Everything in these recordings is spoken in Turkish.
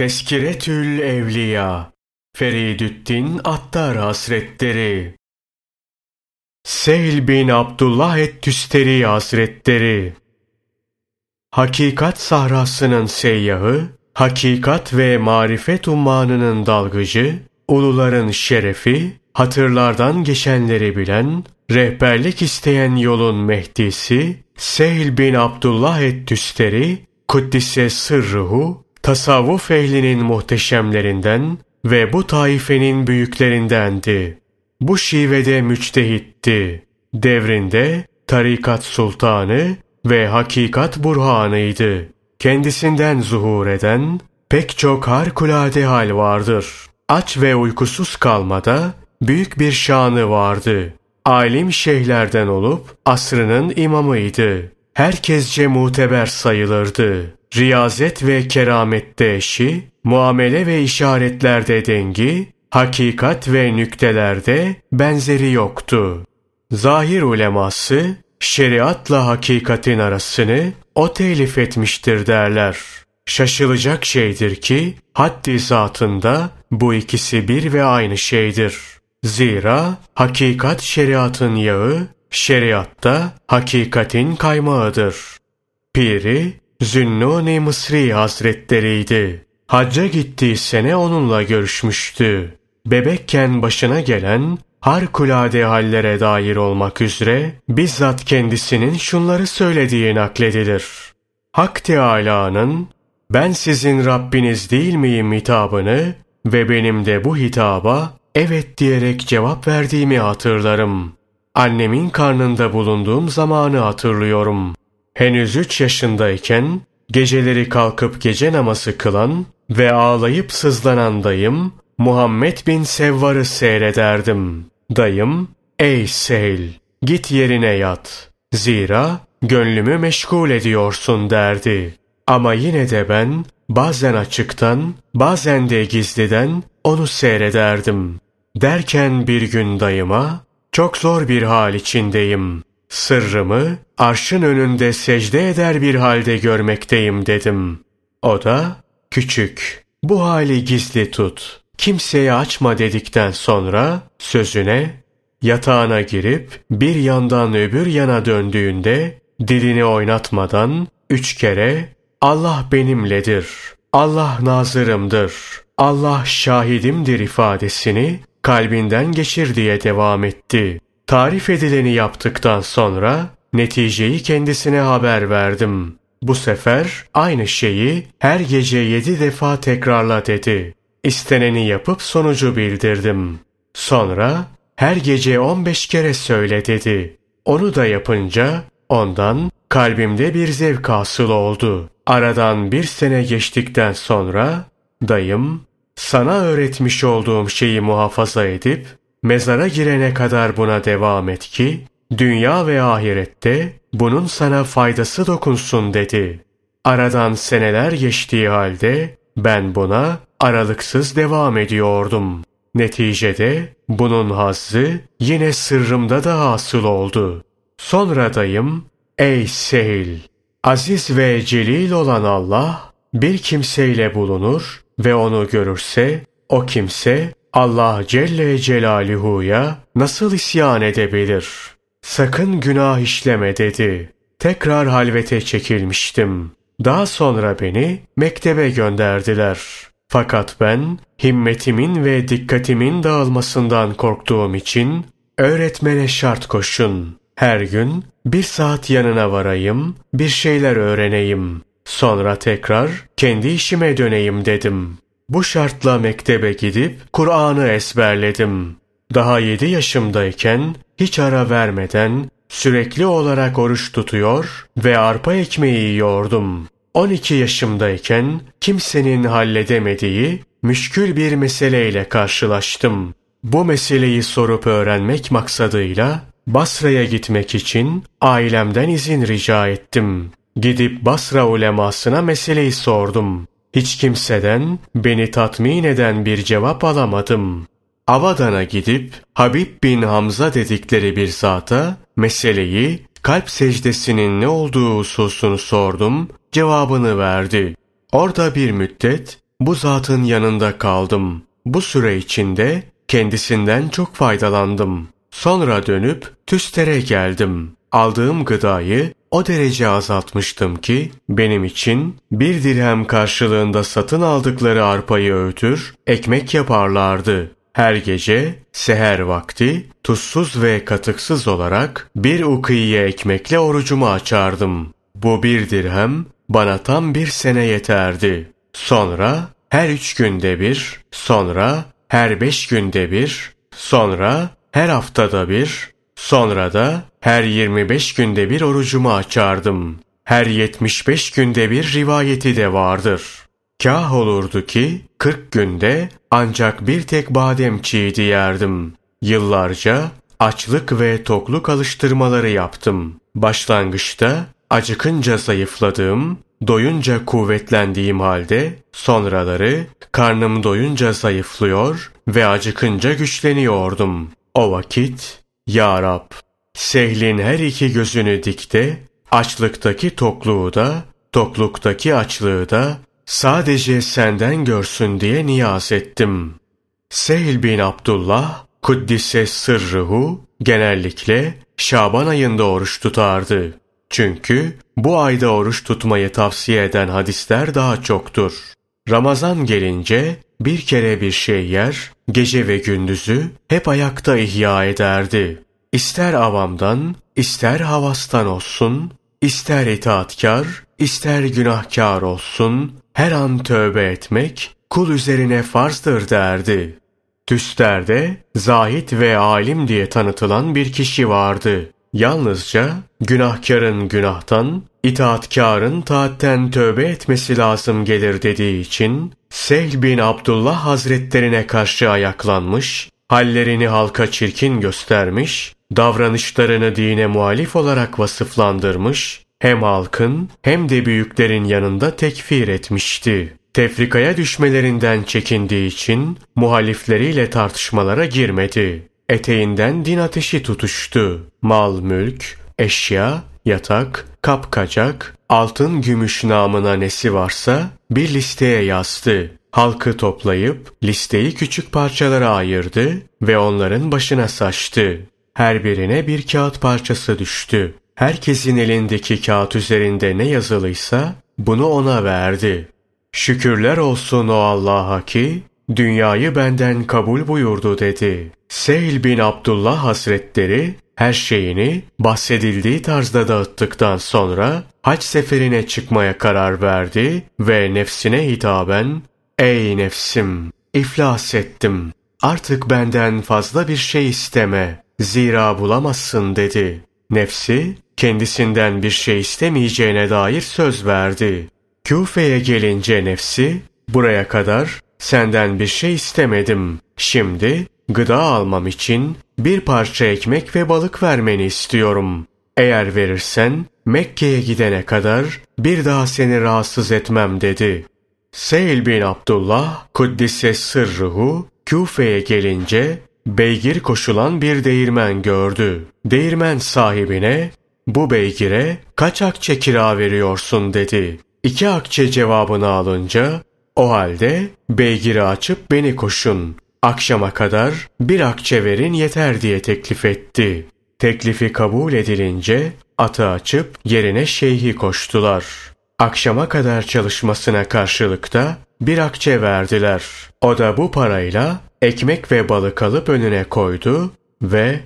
Teskiretül Evliya Feridüddin Attar Hazretleri. Seyl bin Abdullah et-Tüsteri Hazretleri. Hakikat sahrasının seyyahı, hakikat ve marifet ummanının dalgıcı, uluların şerefi, hatırlardan geçenleri bilen, rehberlik isteyen yolun mehdisi, Seyl bin Abdullah et-Tüsteri, Kuddise sırruhu, tasavvuf ehlinin muhteşemlerinden ve bu taifenin büyüklerindendi. Bu şivede müçtehitti. Devrinde tarikat sultanı ve hakikat burhanıydı. Kendisinden zuhur eden pek çok harikulade hal vardır. Aç ve uykusuz kalmada büyük bir şanı vardı. Alim şeyhlerden olup asrının imamıydı. Herkesce muteber sayılırdı. Riyazet ve keramette eşi, muamele ve işaretlerde dengi, hakikat ve nüktelerde benzeri yoktu. Zahir uleması, şeriatla hakikatin arasını o telif etmiştir derler. Şaşılacak şeydir ki, haddi zatında bu ikisi bir ve aynı şeydir. Zira hakikat şeriatın yağı, şeriatta hakikatin kaymağıdır. Piri, Zünnun-i Mısri Hazretleriydi. Hacca gittiği sene onunla görüşmüştü. Bebekken başına gelen harikulade hallere dair olmak üzere bizzat kendisinin şunları söylediği nakledilir. Hak Teâlâ'nın ben sizin Rabbiniz değil miyim hitabını ve benim de bu hitaba evet diyerek cevap verdiğimi hatırlarım. Annemin karnında bulunduğum zamanı hatırlıyorum. Henüz üç yaşındayken geceleri kalkıp gece namazı kılan ve ağlayıp sızlanan dayım Muhammed bin Sevvar'ı seyrederdim. Dayım, ey Seyl, git yerine yat. Zira gönlümü meşgul ediyorsun derdi. Ama yine de ben bazen açıktan, bazen de gizliden onu seyrederdim. Derken bir gün dayıma, çok zor bir hal içindeyim. Sırrımı arşın önünde secde eder bir halde görmekteyim dedim. O da küçük bu hali gizli tut kimseye açma dedikten sonra sözüne yatağına girip bir yandan öbür yana döndüğünde dilini oynatmadan üç kere Allah benimledir, Allah nazırımdır, Allah şahidimdir ifadesini kalbinden geçir diye devam etti. Tarif edileni yaptıktan sonra neticeyi kendisine haber verdim. Bu sefer aynı şeyi her gece yedi defa tekrarla dedi. İsteneni yapıp sonucu bildirdim. Sonra her gece on beş kere söyle dedi. Onu da yapınca ondan kalbimde bir zevk hasıl oldu. Aradan bir sene geçtikten sonra dayım sana öğretmiş olduğum şeyi muhafaza edip Mezara girene kadar buna devam et ki, dünya ve ahirette bunun sana faydası dokunsun dedi. Aradan seneler geçtiği halde ben buna aralıksız devam ediyordum. Neticede bunun hazzı yine sırrımda da hasıl oldu. Sonra dayım, ey Sehil, aziz ve celil olan Allah bir kimseyle bulunur ve onu görürse o kimse Allah Celle Celaluhu'ya nasıl isyan edebilir? Sakın günah işleme dedi. Tekrar halvete çekilmiştim. Daha sonra beni mektebe gönderdiler. Fakat ben himmetimin ve dikkatimin dağılmasından korktuğum için öğretmene şart koşun. Her gün bir saat yanına varayım, bir şeyler öğreneyim. Sonra tekrar kendi işime döneyim dedim. Bu şartla mektebe gidip Kur'an'ı ezberledim. Daha yedi yaşımdayken hiç ara vermeden sürekli olarak oruç tutuyor ve arpa ekmeği yiyordum. 12 yaşımdayken kimsenin halledemediği müşkül bir meseleyle karşılaştım. Bu meseleyi sorup öğrenmek maksadıyla Basra'ya gitmek için ailemden izin rica ettim. Gidip Basra ulemasına meseleyi sordum. Hiç kimseden beni tatmin eden bir cevap alamadım. Avadan'a gidip Habib bin Hamza dedikleri bir zata meseleyi kalp secdesinin ne olduğu hususunu sordum, cevabını verdi. Orada bir müddet bu zatın yanında kaldım. Bu süre içinde kendisinden çok faydalandım. Sonra dönüp Tüster'e geldim. Aldığım gıdayı o derece azaltmıştım ki benim için bir dirhem karşılığında satın aldıkları arpayı öğütür, ekmek yaparlardı. Her gece seher vakti tuzsuz ve katıksız olarak bir ukiye ekmekle orucumu açardım. Bu bir dirhem bana tam bir sene yeterdi. Sonra her üç günde bir, sonra her beş günde bir, sonra her haftada bir, sonra da her 25 günde bir orucumu açardım. Her 75 günde bir rivayeti de vardır. Kah olurdu ki 40 günde ancak bir tek badem çiğdi yerdim. Yıllarca açlık ve tokluk alıştırmaları yaptım. Başlangıçta acıkınca zayıfladığım, doyunca kuvvetlendiğim halde sonraları karnım doyunca zayıflıyor ve acıkınca güçleniyordum. O vakit Ya Rab Sehlin her iki gözünü dikte, açlıktaki tokluğu da, tokluktaki açlığı da sadece senden görsün diye niyaz ettim. Sehl bin Abdullah, Kuddise sırrıhu, genellikle Şaban ayında oruç tutardı. Çünkü bu ayda oruç tutmayı tavsiye eden hadisler daha çoktur. Ramazan gelince bir kere bir şey yer, gece ve gündüzü hep ayakta ihya ederdi. İster avamdan, ister havastan olsun, ister itaatkar, ister günahkar olsun, her an tövbe etmek kul üzerine farzdır derdi. Tüster'de zahit ve alim diye tanıtılan bir kişi vardı. Yalnızca günahkarın günahtan, itaatkarın taatten tövbe etmesi lazım gelir dediği için Sehl bin Abdullah hazretlerine karşı ayaklanmış, hallerini halka çirkin göstermiş, davranışlarını dine muhalif olarak vasıflandırmış, hem halkın hem de büyüklerin yanında tekfir etmişti. Tefrikaya düşmelerinden çekindiği için muhalifleriyle tartışmalara girmedi. Eteğinden din ateşi tutuştu. Mal, mülk, eşya, yatak, kapkacak, altın gümüş namına nesi varsa bir listeye yazdı. Halkı toplayıp listeyi küçük parçalara ayırdı ve onların başına saçtı. Her birine bir kağıt parçası düştü. Herkesin elindeki kağıt üzerinde ne yazılıysa bunu ona verdi. Şükürler olsun o Allah'a ki dünyayı benden kabul buyurdu dedi. Seyl bin Abdullah Hazretleri her şeyini bahsedildiği tarzda dağıttıktan sonra hac seferine çıkmaya karar verdi ve nefsine hitaben Ey nefsim! iflas ettim. Artık benden fazla bir şey isteme. Zira bulamazsın dedi. Nefsi kendisinden bir şey istemeyeceğine dair söz verdi. Küfe'ye gelince nefsi buraya kadar senden bir şey istemedim. Şimdi gıda almam için bir parça ekmek ve balık vermeni istiyorum. Eğer verirsen Mekke'ye gidene kadar bir daha seni rahatsız etmem dedi. Seyl bin Abdullah Kuddise sırruhu Küfe'ye gelince beygir koşulan bir değirmen gördü. Değirmen sahibine bu beygire kaç akçe kira veriyorsun dedi. İki akçe cevabını alınca o halde beygiri açıp beni koşun. Akşama kadar bir akçe verin yeter diye teklif etti. Teklifi kabul edilince atı açıp yerine şeyhi koştular. Akşama kadar çalışmasına karşılıkta bir akçe verdiler. O da bu parayla ekmek ve balık alıp önüne koydu ve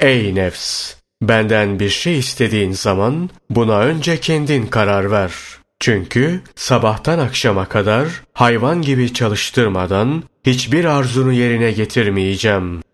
''Ey nefs, benden bir şey istediğin zaman buna önce kendin karar ver. Çünkü sabahtan akşama kadar hayvan gibi çalıştırmadan hiçbir arzunu yerine getirmeyeceğim.''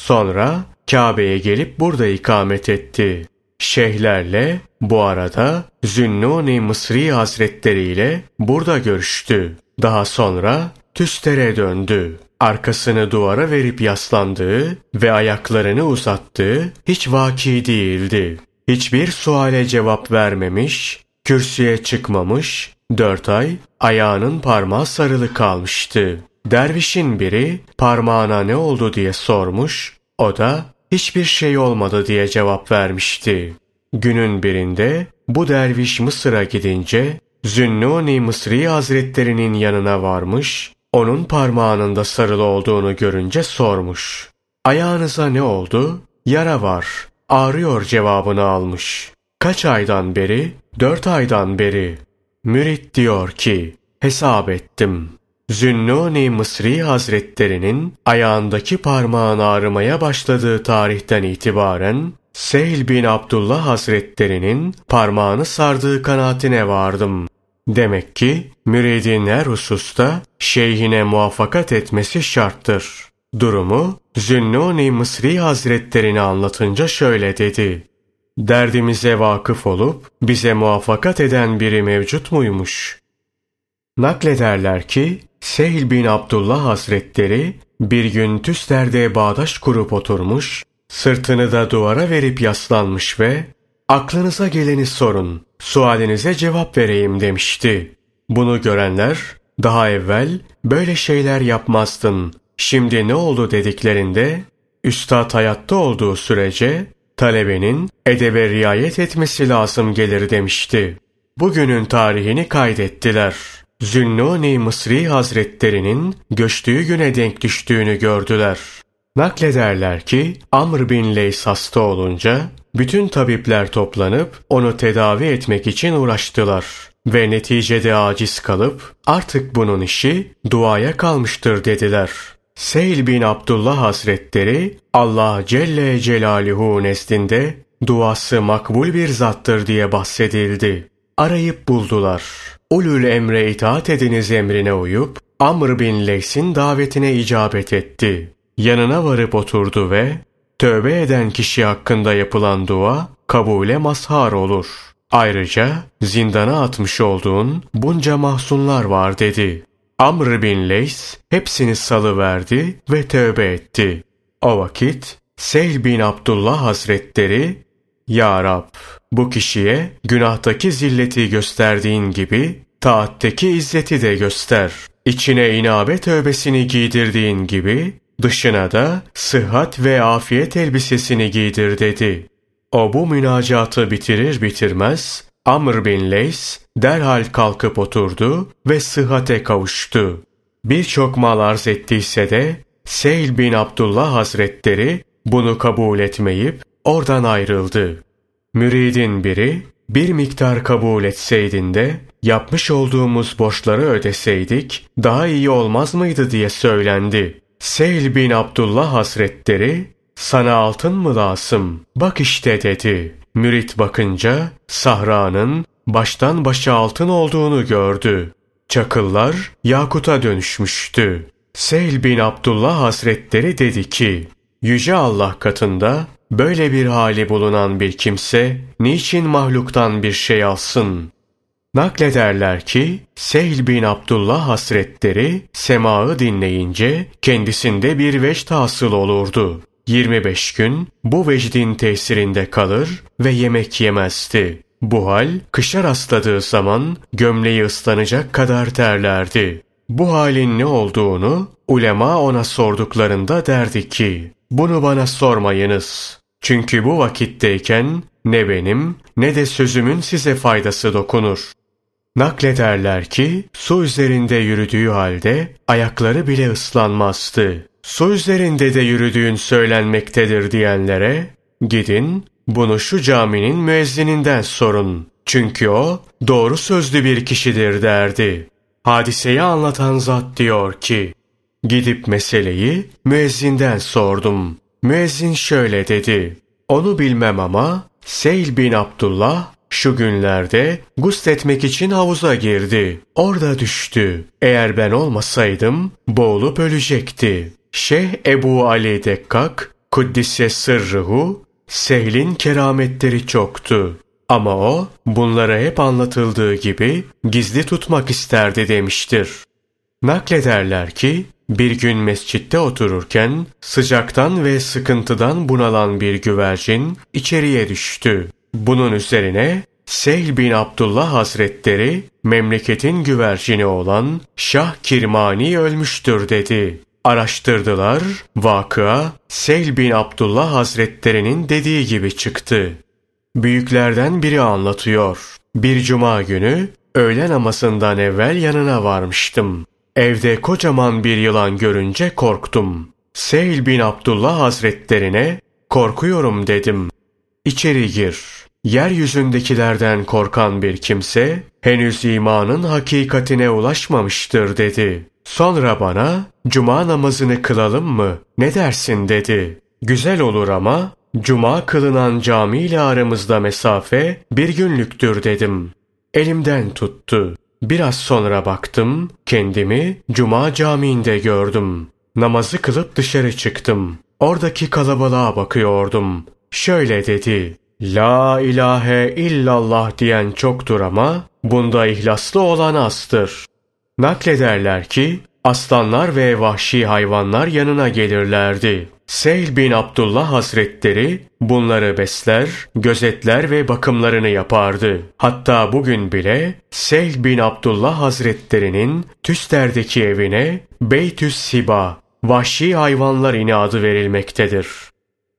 Sonra Kabe'ye gelip burada ikamet etti. Şeyhlerle bu arada Zünnuni Mısri Hazretleri ile burada görüştü. Daha sonra Tüster'e döndü. Arkasını duvara verip yaslandığı ve ayaklarını uzattığı hiç vaki değildi. Hiçbir suale cevap vermemiş, kürsüye çıkmamış, dört ay ayağının parmağı sarılı kalmıştı. Dervişin biri parmağına ne oldu diye sormuş, o da hiçbir şey olmadı diye cevap vermişti. Günün birinde bu derviş Mısır'a gidince Zünnuni Mısri Hazretlerinin yanına varmış, onun parmağının da sarılı olduğunu görünce sormuş. Ayağınıza ne oldu? Yara var. Ağrıyor cevabını almış. Kaç aydan beri? Dört aydan beri. Mürit diyor ki, hesap ettim. Zünnuni Mısri Hazretlerinin ayağındaki parmağın ağrımaya başladığı tarihten itibaren Sehl bin Abdullah Hazretlerinin parmağını sardığı kanaatine vardım. Demek ki müridin her hususta şeyhine muvaffakat etmesi şarttır. Durumu Zünnuni Mısri Hazretlerini anlatınca şöyle dedi. Derdimize vakıf olup bize muvaffakat eden biri mevcut muymuş? Naklederler ki Sehl bin Abdullah Hazretleri bir gün Tüster'de bağdaş kurup oturmuş, sırtını da duvara verip yaslanmış ve aklınıza geleni sorun, sualinize cevap vereyim demişti. Bunu görenler daha evvel böyle şeyler yapmazdın, şimdi ne oldu dediklerinde üstad hayatta olduğu sürece talebenin edebe riayet etmesi lazım gelir demişti. Bugünün tarihini kaydettiler. Zünnuni Mısri Hazretlerinin göçtüğü güne denk düştüğünü gördüler. Naklederler ki Amr bin Leys hasta olunca bütün tabipler toplanıp onu tedavi etmek için uğraştılar ve neticede aciz kalıp artık bunun işi duaya kalmıştır dediler. Seyl bin Abdullah Hazretleri Allah Celle Celaluhu nezdinde duası makbul bir zattır diye bahsedildi. Arayıp buldular. Ulul emre itaat ediniz emrine uyup Amr bin Leys'in davetine icabet etti. Yanına varıp oturdu ve tövbe eden kişi hakkında yapılan dua kabule mazhar olur. Ayrıca zindana atmış olduğun bunca mahzunlar var dedi. Amr bin Leys hepsini salıverdi ve tövbe etti. O vakit Seyl bin Abdullah Hazretleri Ya Rab bu kişiye günahtaki zilleti gösterdiğin gibi taatteki izzeti de göster. İçine inabe tövbesini giydirdiğin gibi dışına da sıhhat ve afiyet elbisesini giydir dedi. O bu münacatı bitirir bitirmez Amr bin Leys derhal kalkıp oturdu ve sıhhate kavuştu. Birçok mal arz ettiyse de Seyl bin Abdullah Hazretleri bunu kabul etmeyip oradan ayrıldı. Müridin biri bir miktar kabul etseydin de yapmış olduğumuz borçları ödeseydik daha iyi olmaz mıydı diye söylendi. Seyl bin Abdullah Hazretleri sana altın mı lazım? Bak işte dedi. Mürit bakınca sahranın baştan başa altın olduğunu gördü. Çakıllar yakuta dönüşmüştü. Seyl bin Abdullah Hazretleri dedi ki, Yüce Allah katında böyle bir hali bulunan bir kimse niçin mahluktan bir şey alsın? Naklederler ki Seyl bin Abdullah Hazretleri semağı dinleyince kendisinde bir vecd hasıl olurdu. 25 gün bu vecdin tesirinde kalır ve yemek yemezdi. Bu hal kışa rastladığı zaman gömleği ıslanacak kadar terlerdi. Bu halin ne olduğunu ulema ona sorduklarında derdi ki, bunu bana sormayınız. Çünkü bu vakitteyken ne benim ne de sözümün size faydası dokunur. Naklederler ki su üzerinde yürüdüğü halde ayakları bile ıslanmazdı. Su üzerinde de yürüdüğün söylenmektedir diyenlere gidin bunu şu caminin müezzininden sorun. Çünkü o doğru sözlü bir kişidir derdi. Hadiseyi anlatan zat diyor ki gidip meseleyi müezzinden sordum. Müezzin şöyle dedi. Onu bilmem ama Seyl bin Abdullah şu günlerde gusletmek için havuza girdi. Orada düştü. Eğer ben olmasaydım boğulup ölecekti. Şeyh Ebu Ali Dekkak, Kuddise Sırrıhu, Sehl'in kerametleri çoktu. Ama o bunlara hep anlatıldığı gibi gizli tutmak isterdi demiştir. Naklederler ki bir gün mescitte otururken sıcaktan ve sıkıntıdan bunalan bir güvercin içeriye düştü. Bunun üzerine Sehl bin Abdullah Hazretleri memleketin güvercini olan Şah Kirmani ölmüştür dedi. Araştırdılar, vakıa Sehl bin Abdullah Hazretlerinin dediği gibi çıktı. Büyüklerden biri anlatıyor. Bir cuma günü öğle namazından evvel yanına varmıştım. Evde kocaman bir yılan görünce korktum. Seyl bin Abdullah hazretlerine korkuyorum dedim. İçeri gir. Yeryüzündekilerden korkan bir kimse henüz imanın hakikatine ulaşmamıştır dedi. Sonra bana cuma namazını kılalım mı ne dersin dedi. Güzel olur ama cuma kılınan cami ile aramızda mesafe bir günlüktür dedim. Elimden tuttu. Biraz sonra baktım, kendimi Cuma Camii'nde gördüm. Namazı kılıp dışarı çıktım. Oradaki kalabalığa bakıyordum. Şöyle dedi, La ilahe illallah diyen çoktur ama bunda ihlaslı olan azdır. Naklederler ki aslanlar ve vahşi hayvanlar yanına gelirlerdi. Seyl bin Abdullah Hazretleri bunları besler, gözetler ve bakımlarını yapardı. Hatta bugün bile Seyl bin Abdullah Hazretlerinin Tüster'deki evine Beytüs Siba, vahşi hayvanlar inadı verilmektedir.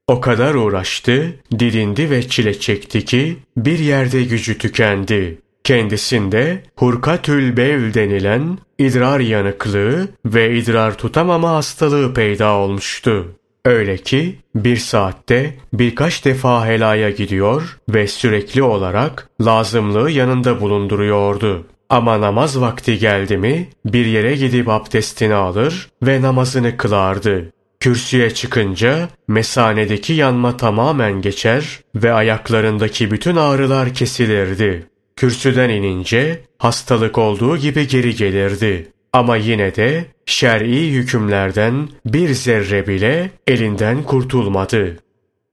O kadar uğraştı, didindi ve çile çekti ki bir yerde gücü tükendi. Kendisinde hurkatül bevl denilen idrar yanıklığı ve idrar tutamama hastalığı peyda olmuştu. Öyle ki bir saatte birkaç defa helaya gidiyor ve sürekli olarak lazımlığı yanında bulunduruyordu. Ama namaz vakti geldi mi bir yere gidip abdestini alır ve namazını kılardı. Kürsüye çıkınca mesanedeki yanma tamamen geçer ve ayaklarındaki bütün ağrılar kesilirdi. Kürsüden inince hastalık olduğu gibi geri gelirdi. Ama yine de şer'i hükümlerden bir zerre bile elinden kurtulmadı.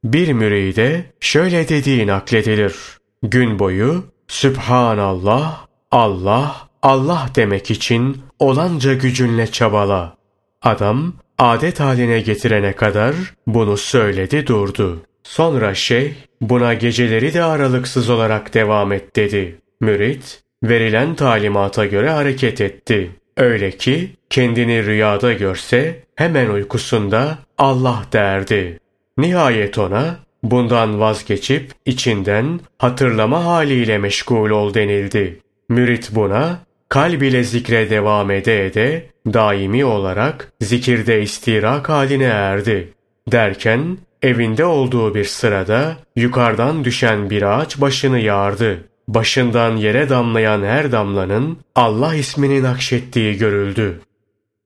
Bir müride şöyle dediği nakledilir. Gün boyu Sübhanallah, Allah, Allah demek için olanca gücünle çabala. Adam adet haline getirene kadar bunu söyledi durdu. Sonra şeyh buna geceleri de aralıksız olarak devam et dedi. Mürit verilen talimata göre hareket etti. Öyle ki kendini rüyada görse hemen uykusunda Allah derdi. Nihayet ona bundan vazgeçip içinden hatırlama haliyle meşgul ol denildi. Mürit buna kalb ile zikre devam ede ede daimi olarak zikirde istirak haline erdi. Derken evinde olduğu bir sırada yukarıdan düşen bir ağaç başını yardı başından yere damlayan her damlanın Allah ismini nakşettiği görüldü.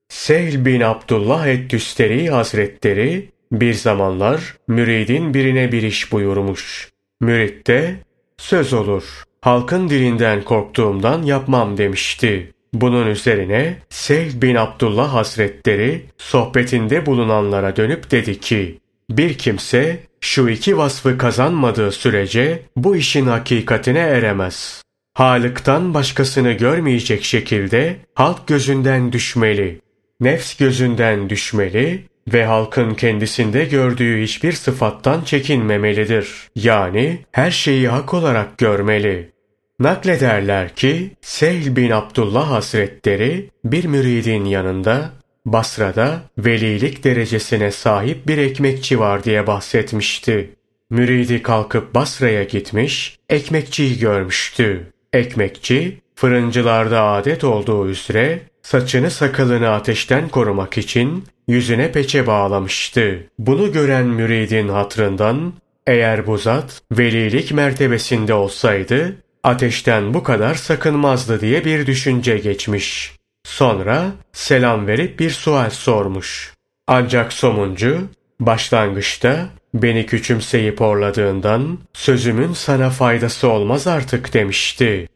Sehl bin Abdullah et-Tüsteri Hazretleri bir zamanlar müridin birine bir iş buyurmuş. Mürit de söz olur halkın dilinden korktuğumdan yapmam demişti. Bunun üzerine Sehl bin Abdullah Hazretleri sohbetinde bulunanlara dönüp dedi ki bir kimse şu iki vasfı kazanmadığı sürece bu işin hakikatine eremez. Halıktan başkasını görmeyecek şekilde halk gözünden düşmeli, nefs gözünden düşmeli ve halkın kendisinde gördüğü hiçbir sıfattan çekinmemelidir. Yani her şeyi hak olarak görmeli. Naklederler ki Sehl bin Abdullah Hazretleri bir müridin yanında Basra'da velilik derecesine sahip bir ekmekçi var diye bahsetmişti. Müridi kalkıp Basra'ya gitmiş, ekmekçiyi görmüştü. Ekmekçi, fırıncılarda adet olduğu üzere saçını sakalını ateşten korumak için yüzüne peçe bağlamıştı. Bunu gören müridin hatrından eğer bu zat velilik mertebesinde olsaydı ateşten bu kadar sakınmazdı diye bir düşünce geçmiş. Sonra selam verip bir sual sormuş. Ancak somuncu başlangıçta beni küçümseyip orladığından sözümün sana faydası olmaz artık demişti.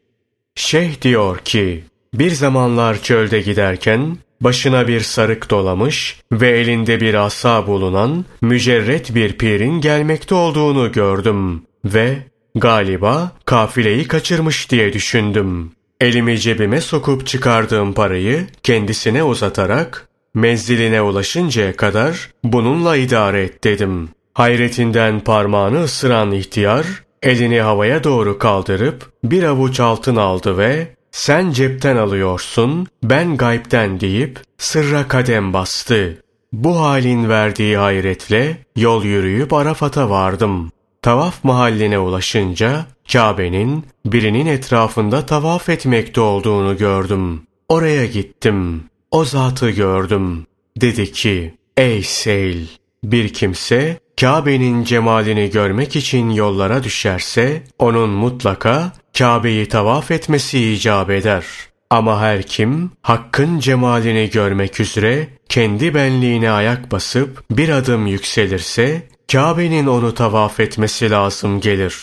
Şeyh diyor ki bir zamanlar çölde giderken başına bir sarık dolamış ve elinde bir asa bulunan mücerret bir pirin gelmekte olduğunu gördüm ve galiba kafileyi kaçırmış diye düşündüm. Elimi cebime sokup çıkardığım parayı kendisine uzatarak menziline ulaşıncaya kadar bununla idare et dedim. Hayretinden parmağını ısıran ihtiyar elini havaya doğru kaldırıp bir avuç altın aldı ve sen cepten alıyorsun ben gaybden deyip sırra kadem bastı. Bu halin verdiği hayretle yol yürüyüp Arafat'a vardım. Tavaf mahalline ulaşınca Kabe'nin birinin etrafında tavaf etmekte olduğunu gördüm. Oraya gittim. O zatı gördüm. Dedi ki, ey Seyl, bir kimse Kabe'nin cemalini görmek için yollara düşerse, onun mutlaka Kabe'yi tavaf etmesi icap eder. Ama her kim hakkın cemalini görmek üzere kendi benliğine ayak basıp bir adım yükselirse Kabe'nin onu tavaf etmesi lazım gelir.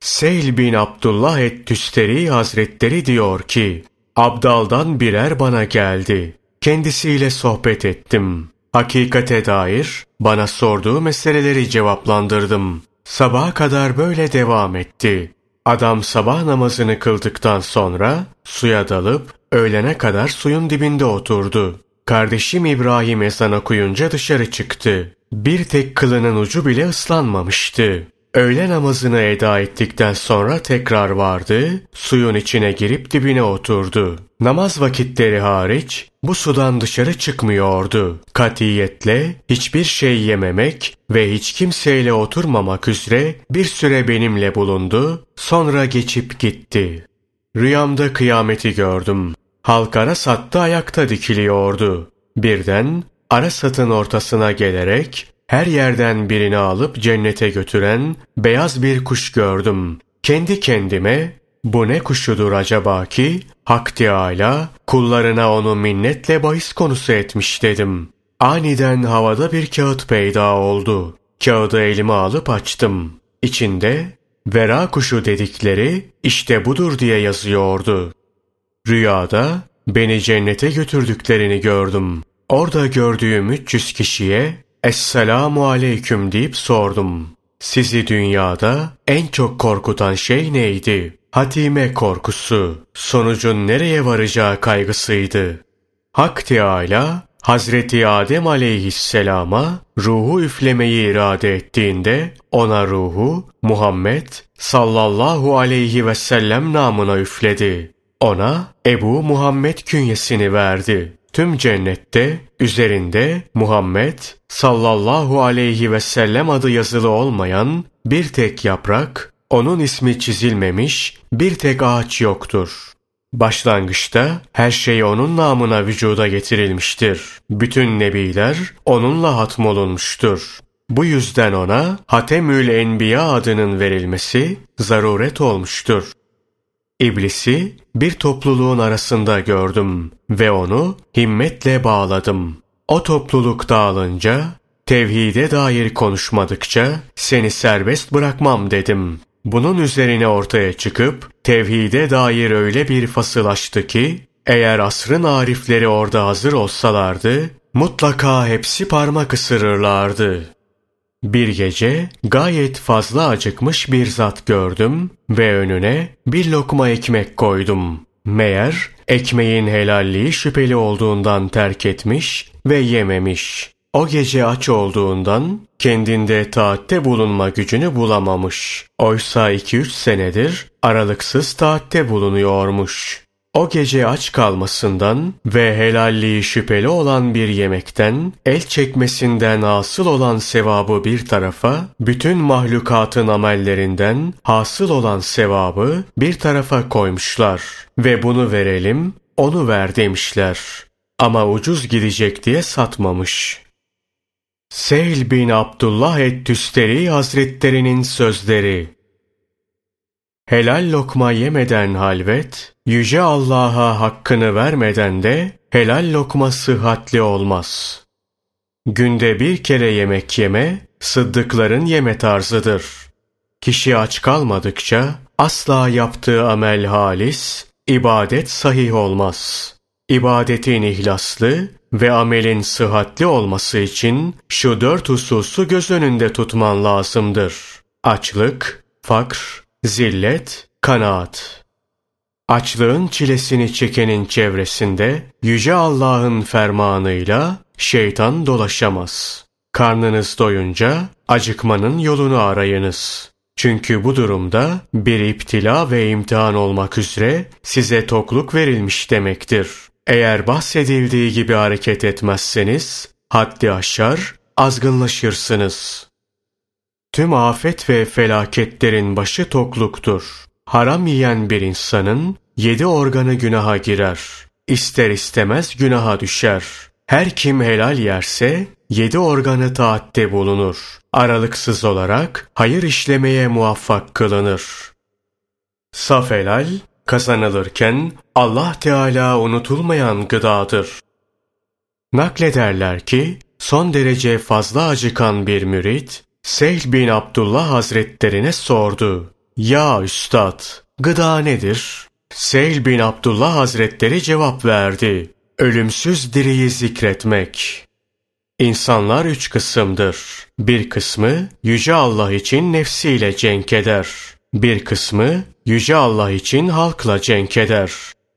Seyl bin Abdullah et-Tüsteri Hazretleri diyor ki, Abdal'dan birer bana geldi. Kendisiyle sohbet ettim. Hakikate dair bana sorduğu meseleleri cevaplandırdım. Sabaha kadar böyle devam etti. Adam sabah namazını kıldıktan sonra suya dalıp öğlene kadar suyun dibinde oturdu. Kardeşim İbrahim ezan okuyunca dışarı çıktı. Bir tek kılının ucu bile ıslanmamıştı. Öğle namazını eda ettikten sonra tekrar vardı, suyun içine girip dibine oturdu. Namaz vakitleri hariç bu sudan dışarı çıkmıyordu. Katiyetle hiçbir şey yememek ve hiç kimseyle oturmamak üzere bir süre benimle bulundu, sonra geçip gitti. Rüyamda kıyameti gördüm. Halk Arasat'ta ayakta dikiliyordu. Birden Arasat'ın ortasına gelerek her yerden birini alıp cennete götüren beyaz bir kuş gördüm. Kendi kendime bu ne kuşudur acaba ki Hak Teâlâ kullarına onu minnetle bahis konusu etmiş dedim. Aniden havada bir kağıt peyda oldu. Kağıdı elime alıp açtım. İçinde vera kuşu dedikleri işte budur diye yazıyordu. Rüyada beni cennete götürdüklerini gördüm. Orada gördüğüm 300 kişiye Esselamu aleyküm deyip sordum. Sizi dünyada en çok korkutan şey neydi? Hatime korkusu, sonucun nereye varacağı kaygısıydı. Hak Teâlâ, Hazreti Adem aleyhisselama ruhu üflemeyi irade ettiğinde ona ruhu Muhammed sallallahu aleyhi ve sellem namına üfledi. Ona Ebu Muhammed künyesini verdi. Tüm cennette üzerinde Muhammed sallallahu aleyhi ve sellem adı yazılı olmayan bir tek yaprak, onun ismi çizilmemiş bir tek ağaç yoktur. Başlangıçta her şey onun namına vücuda getirilmiştir. Bütün nebiler onunla hatmolunmuştur. Bu yüzden ona Hatemül Enbiya adının verilmesi zaruret olmuştur. İblisi bir topluluğun arasında gördüm ve onu himmetle bağladım. O topluluk dağılınca, tevhide dair konuşmadıkça seni serbest bırakmam dedim. Bunun üzerine ortaya çıkıp tevhide dair öyle bir fasıl açtı ki, eğer asrın arifleri orada hazır olsalardı, mutlaka hepsi parmak ısırırlardı. Bir gece gayet fazla acıkmış bir zat gördüm ve önüne bir lokma ekmek koydum. Meğer ekmeğin helalliği şüpheli olduğundan terk etmiş ve yememiş. O gece aç olduğundan kendinde taatte bulunma gücünü bulamamış. Oysa 2-3 senedir aralıksız taatte bulunuyormuş. O gece aç kalmasından ve helalliği şüpheli olan bir yemekten, el çekmesinden asıl olan sevabı bir tarafa, bütün mahlukatın amellerinden hasıl olan sevabı bir tarafa koymuşlar. Ve bunu verelim, onu ver demişler. Ama ucuz gidecek diye satmamış. Seyl bin Abdullah et-Tüsteri Hazretlerinin sözleri Helal lokma yemeden halvet, Yüce Allah'a hakkını vermeden de helal lokma sıhhatli olmaz. Günde bir kere yemek yeme, sıddıkların yeme tarzıdır. Kişi aç kalmadıkça asla yaptığı amel halis, ibadet sahih olmaz. İbadetin ihlaslı ve amelin sıhhatli olması için şu dört hususu göz önünde tutman lazımdır. Açlık, fakr, zillet, kanaat. Açlığın çilesini çekenin çevresinde Yüce Allah'ın fermanıyla şeytan dolaşamaz. Karnınız doyunca acıkmanın yolunu arayınız. Çünkü bu durumda bir iptila ve imtihan olmak üzere size tokluk verilmiş demektir. Eğer bahsedildiği gibi hareket etmezseniz haddi aşar, azgınlaşırsınız.'' Tüm afet ve felaketlerin başı tokluktur. Haram yiyen bir insanın yedi organı günaha girer. İster istemez günaha düşer. Her kim helal yerse yedi organı taatte bulunur. Aralıksız olarak hayır işlemeye muvaffak kılınır. Saf helal kazanılırken Allah Teala unutulmayan gıdadır. Naklederler ki son derece fazla acıkan bir mürit Seyh bin Abdullah Hazretlerine sordu. Ya Üstad, gıda nedir? Seyh bin Abdullah Hazretleri cevap verdi. Ölümsüz diriyi zikretmek. İnsanlar üç kısımdır. Bir kısmı Yüce Allah için nefsiyle cenk eder. Bir kısmı Yüce Allah için halkla cenk eder.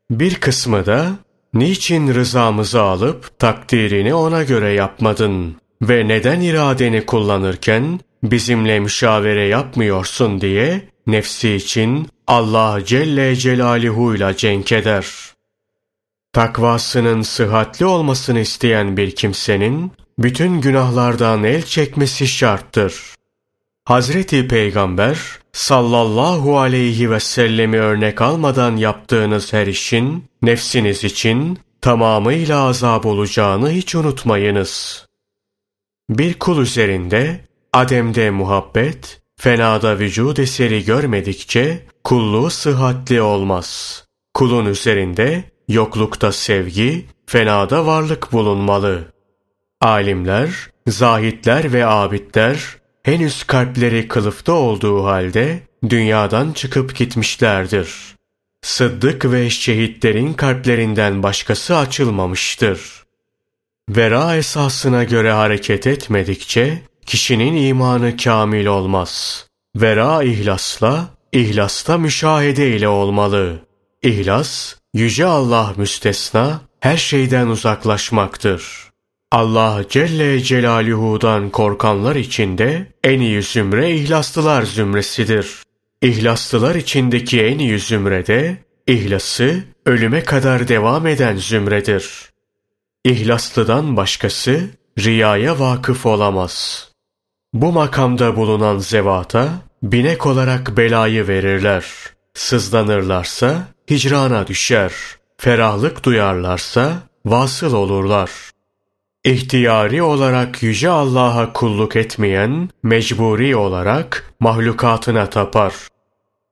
Bir kısmı da niçin rızamızı alıp takdirini ona göre yapmadın ve neden iradeni kullanırken bizimle müşavere yapmıyorsun diye nefsi için Allah Celle Celaluhu ile cenk eder. Takvasının sıhhatli olmasını isteyen bir kimsenin bütün günahlardan el çekmesi şarttır. Hazreti Peygamber sallallahu aleyhi ve sellemi örnek almadan yaptığınız her işin nefsiniz için tamamıyla azap olacağını hiç unutmayınız. Bir kul üzerinde ademde muhabbet, fenada vücud eseri görmedikçe kulluğu sıhhatli olmaz. Kulun üzerinde yoklukta sevgi, fenada varlık bulunmalı. Alimler, zahitler ve abidler henüz kalpleri kılıfta olduğu halde dünyadan çıkıp gitmişlerdir. Sıddık ve şehitlerin kalplerinden başkası açılmamıştır. Vera esasına göre hareket etmedikçe kişinin imanı kamil olmaz. Vera ihlasla, ihlasta müşahede ile olmalı. İhlas, Yüce Allah müstesna, her şeyden uzaklaşmaktır. Allah Celle Celaluhu'dan korkanlar içinde en iyi zümre ihlaslılar zümresidir. İhlaslılar içindeki en iyi zümre de ihlası ölüme kadar devam eden zümredir. İhlaslıdan başkası riyaya vakıf olamaz. Bu makamda bulunan zevata binek olarak belayı verirler. Sızlanırlarsa hicrana düşer. Ferahlık duyarlarsa vasıl olurlar. İhtiyari olarak Yüce Allah'a kulluk etmeyen, mecburi olarak mahlukatına tapar.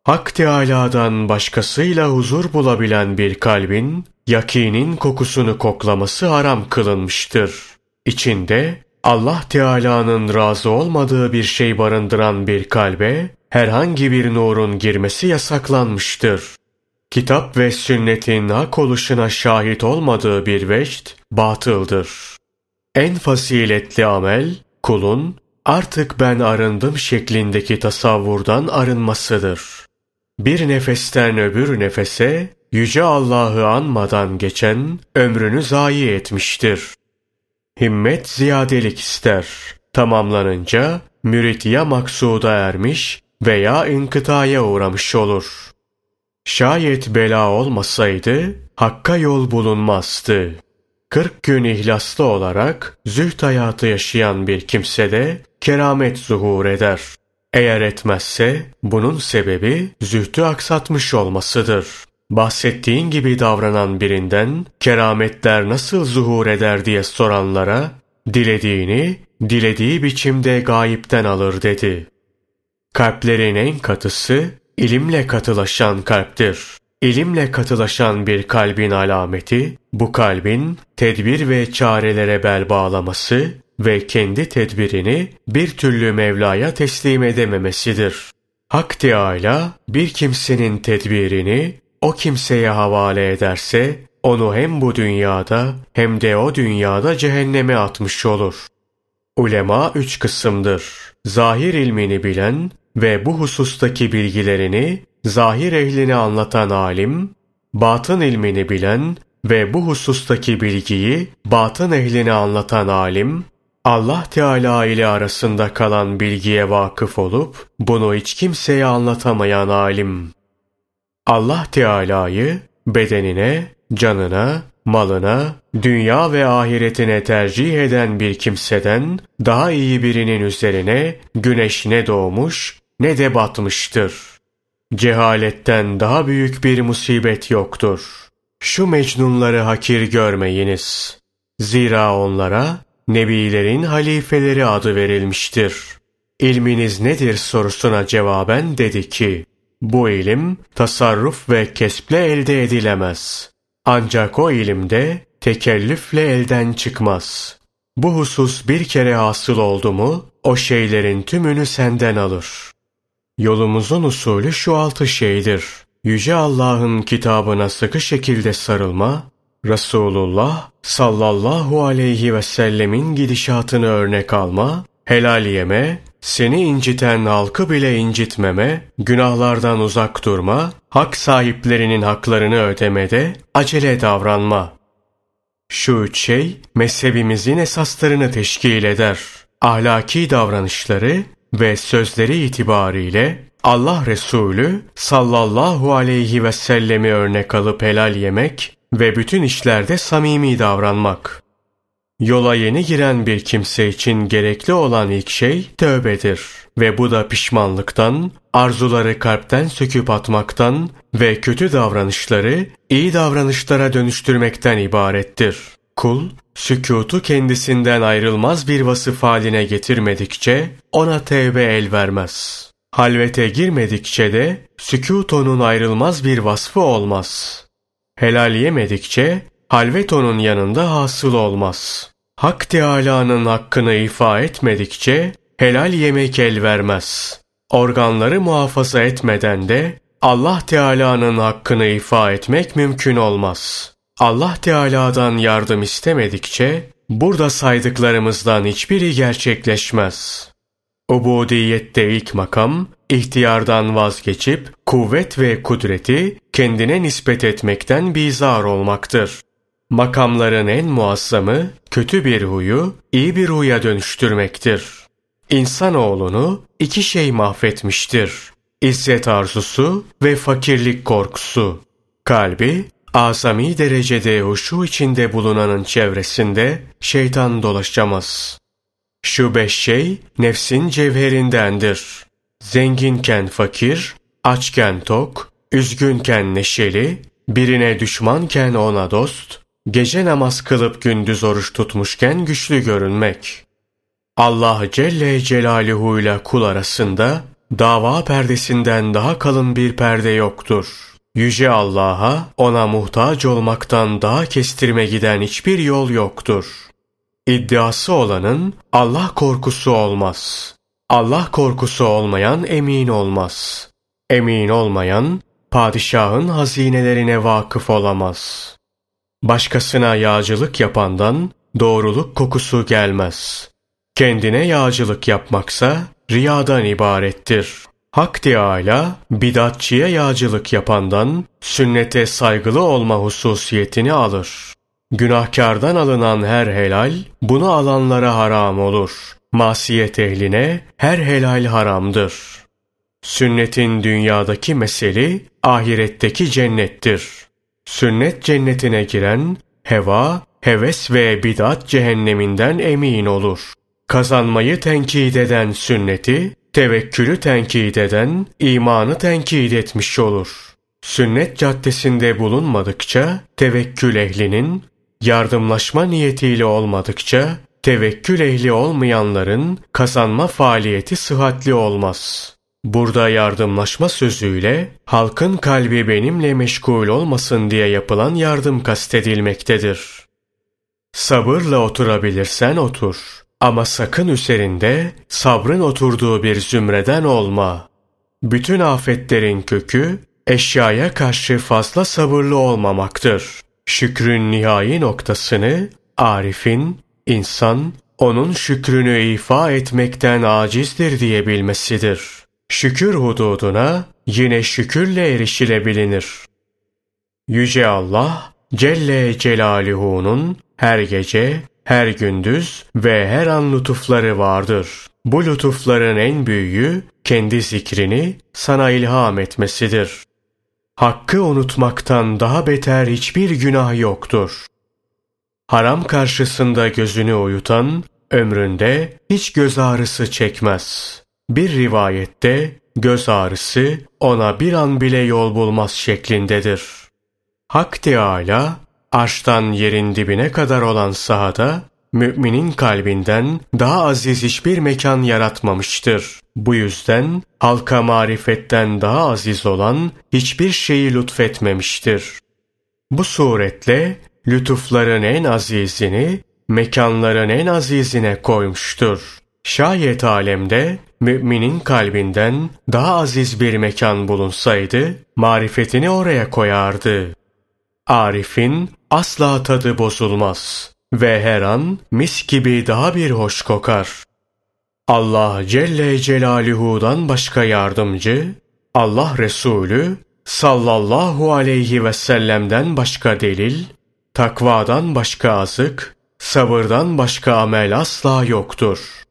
Hak Teâlâ'dan başkasıyla huzur bulabilen bir kalbin, yakinin kokusunu koklaması haram kılınmıştır. İçinde Allah Teala'nın razı olmadığı bir şey barındıran bir kalbe herhangi bir nurun girmesi yasaklanmıştır. Kitap ve sünnetin hak oluşuna şahit olmadığı bir vecd batıldır. En faziletli amel kulun artık ben arındım şeklindeki tasavvurdan arınmasıdır. Bir nefesten öbür nefese yüce Allah'ı anmadan geçen ömrünü zayi etmiştir. Himmet ziyadelik ister. Tamamlanınca mürit ya maksuda ermiş veya inkıtaya uğramış olur. Şayet bela olmasaydı hakka yol bulunmazdı. 40 gün ihlaslı olarak züht hayatı yaşayan bir kimse de keramet zuhur eder. Eğer etmezse bunun sebebi zühtü aksatmış olmasıdır. Bahsettiğin gibi davranan birinden kerametler nasıl zuhur eder diye soranlara dilediğini dilediği biçimde gayipten alır dedi. Kalplerin en katısı ilimle katılaşan kalptir. İlimle katılaşan bir kalbin alameti, bu kalbin tedbir ve çarelere bel bağlaması ve kendi tedbirini bir türlü Mevla'ya teslim edememesidir. Hak Teâlâ bir kimsenin tedbirini o kimseye havale ederse onu hem bu dünyada hem de o dünyada cehenneme atmış olur. Ulema üç kısımdır. Zahir ilmini bilen ve bu husustaki bilgilerini zahir ehline anlatan alim, batın ilmini bilen ve bu husustaki bilgiyi batın ehline anlatan alim, Allah Teala ile arasında kalan bilgiye vakıf olup bunu hiç kimseye anlatamayan alim. Allah Teala'yı bedenine, canına, malına, dünya ve ahiretine tercih eden bir kimseden daha iyi birinin üzerine güneş ne doğmuş ne de batmıştır. Cehaletten daha büyük bir musibet yoktur. Şu mecnunları hakir görmeyiniz. Zira onlara nebilerin halifeleri adı verilmiştir. İlminiz nedir sorusuna cevaben dedi ki, bu ilim tasarruf ve kesple elde edilemez. Ancak o ilimde tekellüfle elden çıkmaz. Bu husus bir kere hasıl oldu mu, o şeylerin tümünü senden alır. Yolumuzun usulü şu altı şeydir. Yüce Allah'ın kitabına sıkı şekilde sarılma, Resulullah sallallahu aleyhi ve sellemin gidişatını örnek alma, helal yeme, seni inciten halkı bile incitmeme, günahlardan uzak durma, hak sahiplerinin haklarını ödemede acele davranma. Şu üç şey mezhebimizin esaslarını teşkil eder. Ahlaki davranışları ve sözleri itibariyle Allah Resulü sallallahu aleyhi ve sellemi örnek alıp helal yemek ve bütün işlerde samimi davranmak. Yola yeni giren bir kimse için gerekli olan ilk şey tövbedir ve bu da pişmanlıktan, arzuları kalpten söküp atmaktan ve kötü davranışları iyi davranışlara dönüştürmekten ibarettir. Kul, sükutu kendisinden ayrılmaz bir vasıf haline getirmedikçe ona tevbe el vermez. Halvete girmedikçe de sükut onun ayrılmaz bir vasfı olmaz. Helal yemedikçe halvet onun yanında hasıl olmaz. Hak Teâlâ'nın hakkını ifa etmedikçe helal yemek el vermez. Organları muhafaza etmeden de Allah Teala'nın hakkını ifa etmek mümkün olmaz. Allah Teala'dan yardım istemedikçe burada saydıklarımızdan hiçbiri gerçekleşmez. Ubudiyette ilk makam, ihtiyardan vazgeçip kuvvet ve kudreti kendine nispet etmekten bizar olmaktır. Makamların en muazzamı kötü bir huyu iyi bir huya dönüştürmektir. İnsanoğlunu iki şey mahvetmiştir. İzzet arzusu ve fakirlik korkusu. Kalbi azami derecede huşu içinde bulunanın çevresinde şeytan dolaşamaz. Şu beş şey nefsin cevherindendir. Zenginken fakir, açken tok, üzgünken neşeli, birine düşmanken ona dost, gece namaz kılıp gündüz oruç tutmuşken güçlü görünmek. Allah Celle Celaluhu ile kul arasında dava perdesinden daha kalın bir perde yoktur. Yüce Allah'a ona muhtaç olmaktan daha kestirme giden hiçbir yol yoktur. İddiası olanın Allah korkusu olmaz. Allah korkusu olmayan emin olmaz. Emin olmayan padişahın hazinelerine vakıf olamaz. Başkasına yağcılık yapandan doğruluk kokusu gelmez. Kendine yağcılık yapmaksa riyadan ibarettir. Hak Teâlâ bidatçıya yağcılık yapandan sünnete saygılı olma hususiyetini alır. Günahkardan alınan her helal bunu alanlara haram olur. Masiyet ehline her helal haramdır. Sünnetin dünyadaki meseli ahiretteki cennettir. Sünnet cennetine giren heva, heves ve bidat cehenneminden emin olur. Kazanmayı tenkit eden sünneti, tevekkülü tenkit eden imanı tenkit etmiş olur. Sünnet caddesinde bulunmadıkça tevekkül ehlinin yardımlaşma niyetiyle olmadıkça tevekkül ehli olmayanların kazanma faaliyeti sıhhatli olmaz. Burada yardımlaşma sözüyle halkın kalbi benimle meşgul olmasın diye yapılan yardım kastedilmektedir. Sabırla oturabilirsen otur. Ama sakın üzerinde sabrın oturduğu bir zümreden olma. Bütün afetlerin kökü eşyaya karşı fazla sabırlı olmamaktır. Şükrün nihai noktasını Arif'in insan onun şükrünü ifa etmekten acizdir diye bilmesidir. Şükür hududuna yine şükürle erişilebilinir. Yüce Allah Celle Celaluhu'nun her gece, her gündüz ve her an lütufları vardır. Bu lütufların en büyüğü kendi zikrini sana ilham etmesidir. Hakkı unutmaktan daha beter hiçbir günah yoktur. haram karşısında gözünü uyutan, ömründe hiç göz ağrısı çekmez. Bir rivayette göz ağrısı ona bir an bile yol bulmaz şeklindedir. Hak Teâlâ, arştan yerin dibine kadar olan sahada, müminin kalbinden daha aziz hiçbir mekan yaratmamıştır. Bu yüzden halka marifetten daha aziz olan hiçbir şeyi lütfetmemiştir. Bu suretle lütufların en azizini, mekanların en azizine koymuştur. Şayet alemde müminin kalbinden daha aziz bir mekan bulunsaydı, marifetini oraya koyardı. Arif'in asla tadı bozulmaz ve her an mis gibi daha bir hoş kokar. Allah Celle Celaluhu'dan başka yardımcı, Allah Resulü sallallahu aleyhi ve sellem'den başka delil, takvadan başka azık, sabırdan başka amel asla yoktur.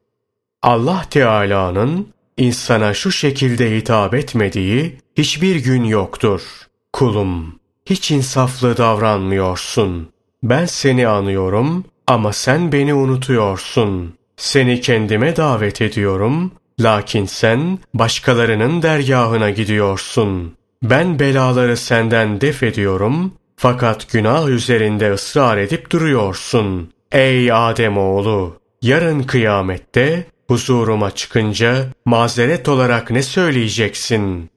Allah Teala'nın insana şu şekilde hitap etmediği hiçbir gün yoktur. Kulum, hiç insaflı davranmıyorsun. Ben seni anıyorum ama sen beni unutuyorsun. Seni kendime davet ediyorum, lakin sen başkalarının dergahına gidiyorsun. Ben belaları senden def ediyorum, fakat günah üzerinde ısrar edip duruyorsun. Ey Adem oğlu, yarın kıyamette huzuruma çıkınca mazeret olarak ne söyleyeceksin?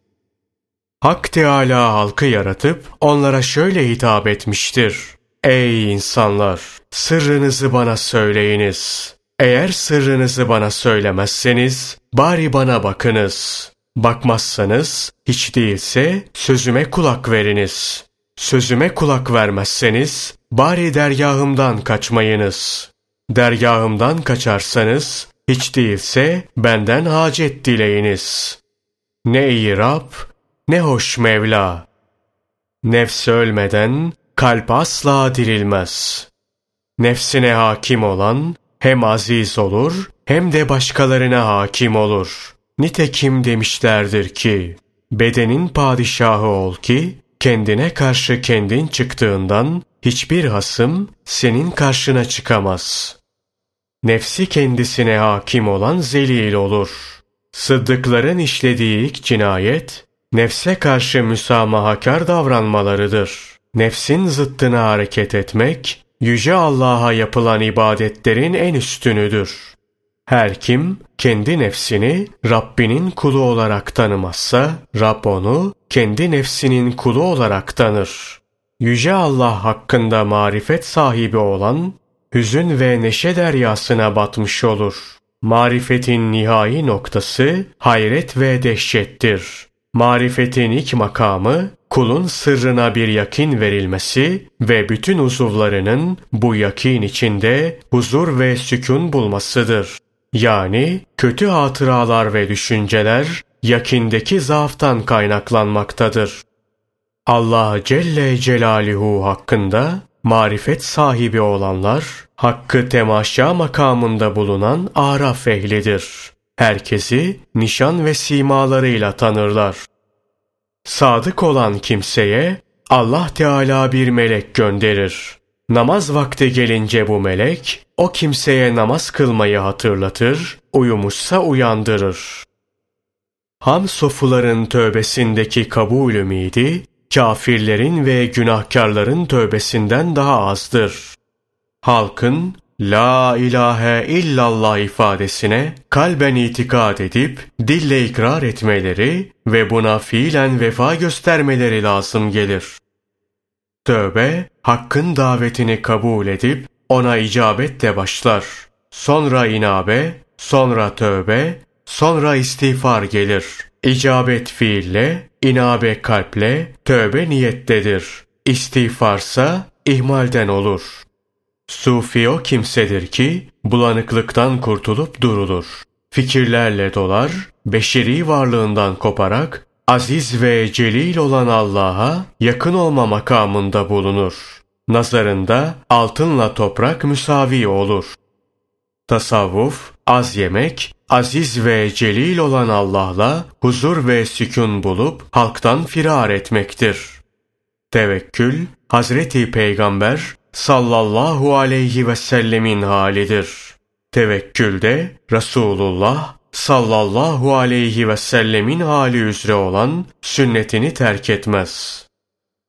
Hak Teâlâ halkı yaratıp onlara şöyle hitap etmiştir. Ey insanlar! Sırrınızı bana söyleyiniz. Eğer sırrınızı bana söylemezseniz, bari bana bakınız. Bakmazsanız, hiç değilse sözüme kulak veriniz. Sözüme kulak vermezseniz, bari dergahımdan kaçmayınız. Dergahımdan kaçarsanız, hiç değilse benden hacet dileyiniz. Ne iyi Rab, ne hoş Mevla. Nefs ölmeden kalp asla dirilmez. Nefsine hakim olan hem aziz olur hem de başkalarına hakim olur. Nitekim demişlerdir ki, bedenin padişahı ol ki, kendine karşı kendin çıktığından hiçbir hasım senin karşına çıkamaz. Nefsi kendisine hakim olan zelil olur. Sıddıkların işlediği ilk cinayet, nefse karşı müsamahakar davranmalarıdır. Nefsin zıttına hareket etmek, Yüce Allah'a yapılan ibadetlerin en üstünüdür. Her kim kendi nefsini Rabbinin kulu olarak tanımazsa, Rab onu kendi nefsinin kulu olarak tanır. Yüce Allah hakkında marifet sahibi olan, hüzün ve neşe deryasına batmış olur. Marifetin nihai noktası hayret ve dehşettir. Marifetin ilk makamı kulun sırrına bir yakin verilmesi ve bütün uzuvlarının bu yakin içinde huzur ve sükun bulmasıdır. Yani kötü hatıralar ve düşünceler yakindeki zaaftan kaynaklanmaktadır. Allah Celle Celaluhu hakkında marifet sahibi olanlar, hakkı temaşa makamında bulunan araf ehlidir. Herkesi nişan ve simalarıyla tanırlar. Sadık olan kimseye Allah Teala bir melek gönderir. Namaz vakti gelince bu melek, o kimseye namaz kılmayı hatırlatır, uyumuşsa uyandırır. Ham sofuların tövbesindeki kabul ümidi, kafirlerin ve günahkarların tövbesinden daha azdır. Halkın La ilahe illallah ifadesine kalben itikad edip dille ikrar etmeleri ve buna fiilen vefa göstermeleri lazım gelir. Tövbe, hakkın davetini kabul edip ona icabetle başlar. Sonra inabe, sonra tövbe, sonra istiğfar gelir. İcabet fiille, inabe kalple, tövbe niyettedir. İstiğfarsa ihmalden olur. Sufi o kimsedir ki bulanıklıktan kurtulup durulur. Fikirlerle dolar, beşeri varlığından koparak aziz ve celil olan Allah'a yakın olma makamında bulunur. Nazarında altınla toprak müsavi olur. Tasavvuf, az yemek, aziz ve celil olan Allah'la huzur ve sükun bulup halktan firar etmektir. Tevekkül, Hazreti Peygamber sallallahu aleyhi ve sellemin halidir. Tevekkülde Resulullah sallallahu aleyhi ve sellemin hali üzere olan sünnetini terk etmez.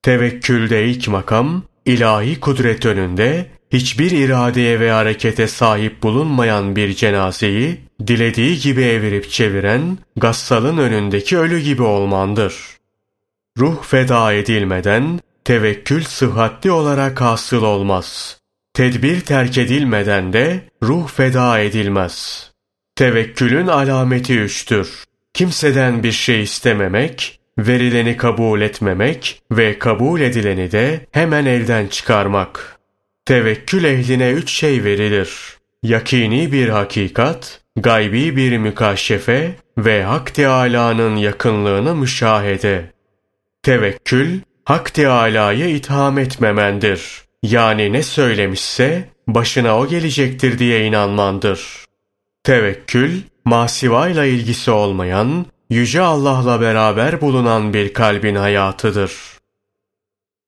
Tevekkülde ilk makam, ilahi kudret önünde hiçbir iradeye ve harekete sahip bulunmayan bir cenazeyi dilediği gibi evirip çeviren gassalın önündeki ölü gibi olmandır. Ruh feda edilmeden tevekkül sıhhatli olarak hasıl olmaz. Tedbir terk edilmeden de ruh feda edilmez. Tevekkülün alameti üçtür. Kimseden bir şey istememek, verileni kabul etmemek ve kabul edileni de hemen elden çıkarmak. Tevekkül ehline üç şey verilir. Yakini bir hakikat, gaybi bir mükaşefe ve Hak Teâlâ'nın yakınlığını müşahede. Tevekkül, Hak Teâlâ'yı itham etmemendir. Yani ne söylemişse başına o gelecektir diye inanmandır. Tevekkül, masivayla ilgisi olmayan, Yüce Allah'la beraber bulunan bir kalbin hayatıdır.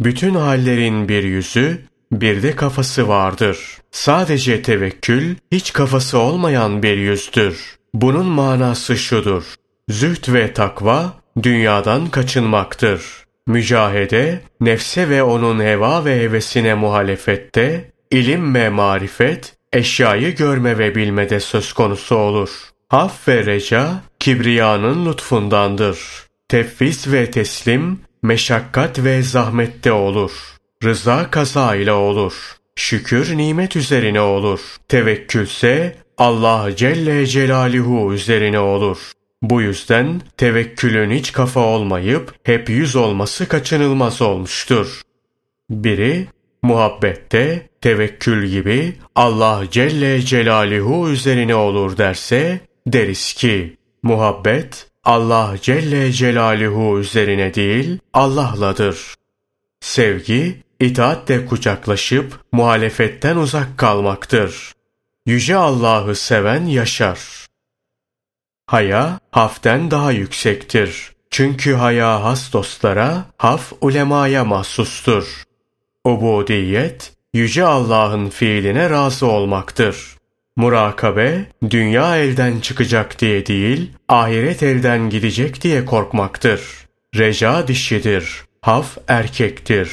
Bütün hallerin bir yüzü, bir de kafası vardır. Sadece tevekkül, hiç kafası olmayan bir yüzdür. Bunun manası şudur. Zühd ve takva, dünyadan kaçınmaktır. Mücahede, nefse ve onun heva ve hevesine muhalefette, ilim ve marifet, eşyayı görme ve bilmede söz konusu olur. Haf ve reca, kibriyanın lütfundandır. Tefviz ve teslim, meşakkat ve zahmette olur. Rıza kaza ile olur. Şükür nimet üzerine olur. Tevekkülse Allah Celle Celaluhu üzerine olur. Bu yüzden tevekkülün hiç kafa olmayıp hep yüz olması kaçınılmaz olmuştur. Biri, muhabbette tevekkül gibi Allah Celle Celaluhu üzerine olur derse, deriz ki, muhabbet Allah Celle Celaluhu üzerine değil, Allah'ladır. Sevgi, itaatle kucaklaşıp muhalefetten uzak kalmaktır. Yüce Allah'ı seven yaşar. Haya, haften daha yüksektir. Çünkü haya has dostlara, haf ulemaya mahsustur. Ubudiyet, Yüce Allah'ın fiiline razı olmaktır. Murakabe, dünya elden çıkacak diye değil, ahiret elden gidecek diye korkmaktır. Reca dişidir, haf erkektir.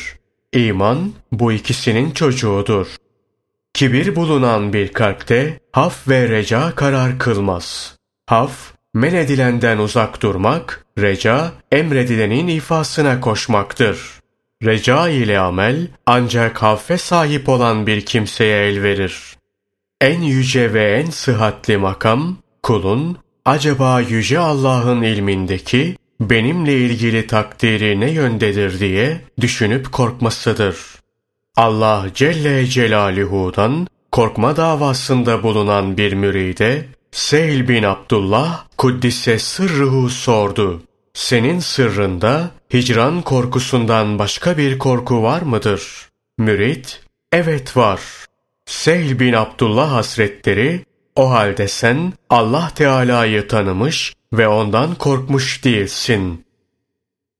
İman bu ikisinin çocuğudur. Kibir bulunan bir kalpte haf ve reca karar kılmaz. Haf, men edilenden uzak durmak, reca, emredilenin ifasına koşmaktır. Reca ile amel, ancak haffe sahip olan bir kimseye el verir. En yüce ve en sıhhatli makam, kulun, acaba Yüce Allah'ın ilmindeki, benimle ilgili takdiri ne yöndedir diye düşünüp korkmasıdır. Allah Celle Celaluhu'dan korkma davasında bulunan bir müride Seyl bin Abdullah Kuddise sırrıhu sordu. Senin sırrında hicran korkusundan başka bir korku var mıdır? Mürit, evet var. Seyl bin Abdullah Hazretleri, o halde sen Allah Teala'yı tanımış ve ondan korkmuş değilsin.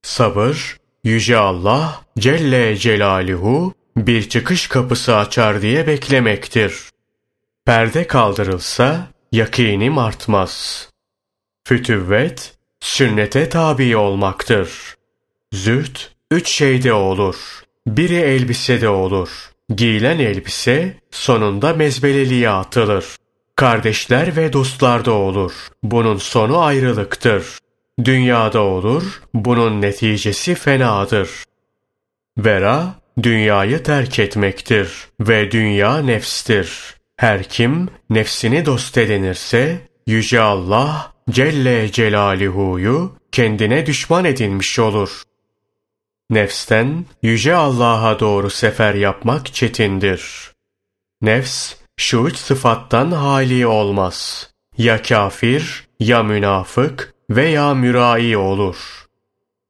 Sabır, Yüce Allah Celle Celaluhu bir çıkış kapısı açar diye beklemektir. Perde kaldırılsa yakinim artmaz. Fütüvvet, sünnete tabi olmaktır. Zühd, üç şeyde olur. Biri elbisede olur. Giyilen elbise sonunda mezbeleliğe atılır. Kardeşler ve dostlarda olur. Bunun sonu ayrılıktır. Dünyada olur, bunun neticesi fenadır. Vera, dünyayı terk etmektir ve dünya nefstir. Her kim nefsini dost edinirse, Yüce Allah Celle Celaluhu'yu kendine düşman edinmiş olur. Nefsten Yüce Allah'a doğru sefer yapmak çetindir. Nefs, şu üç sıfattan hali olmaz. Ya kafir, ya münafık veya mürai olur.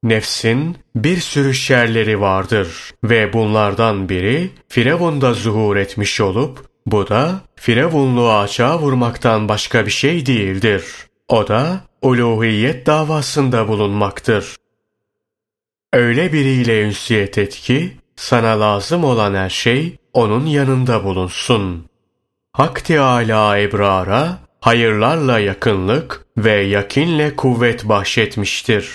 Nefsin bir sürü şerleri vardır ve bunlardan biri Firavun'da zuhur etmiş olup bu da Firavunluğu açığa vurmaktan başka bir şey değildir. O da uluhiyet davasında bulunmaktır. Öyle biriyle ünsiyet et ki sana lazım olan her şey onun yanında bulunsun. Hak Teâlâ ebrara hayırlarla yakınlık ve yakinle kuvvet bahşetmiştir.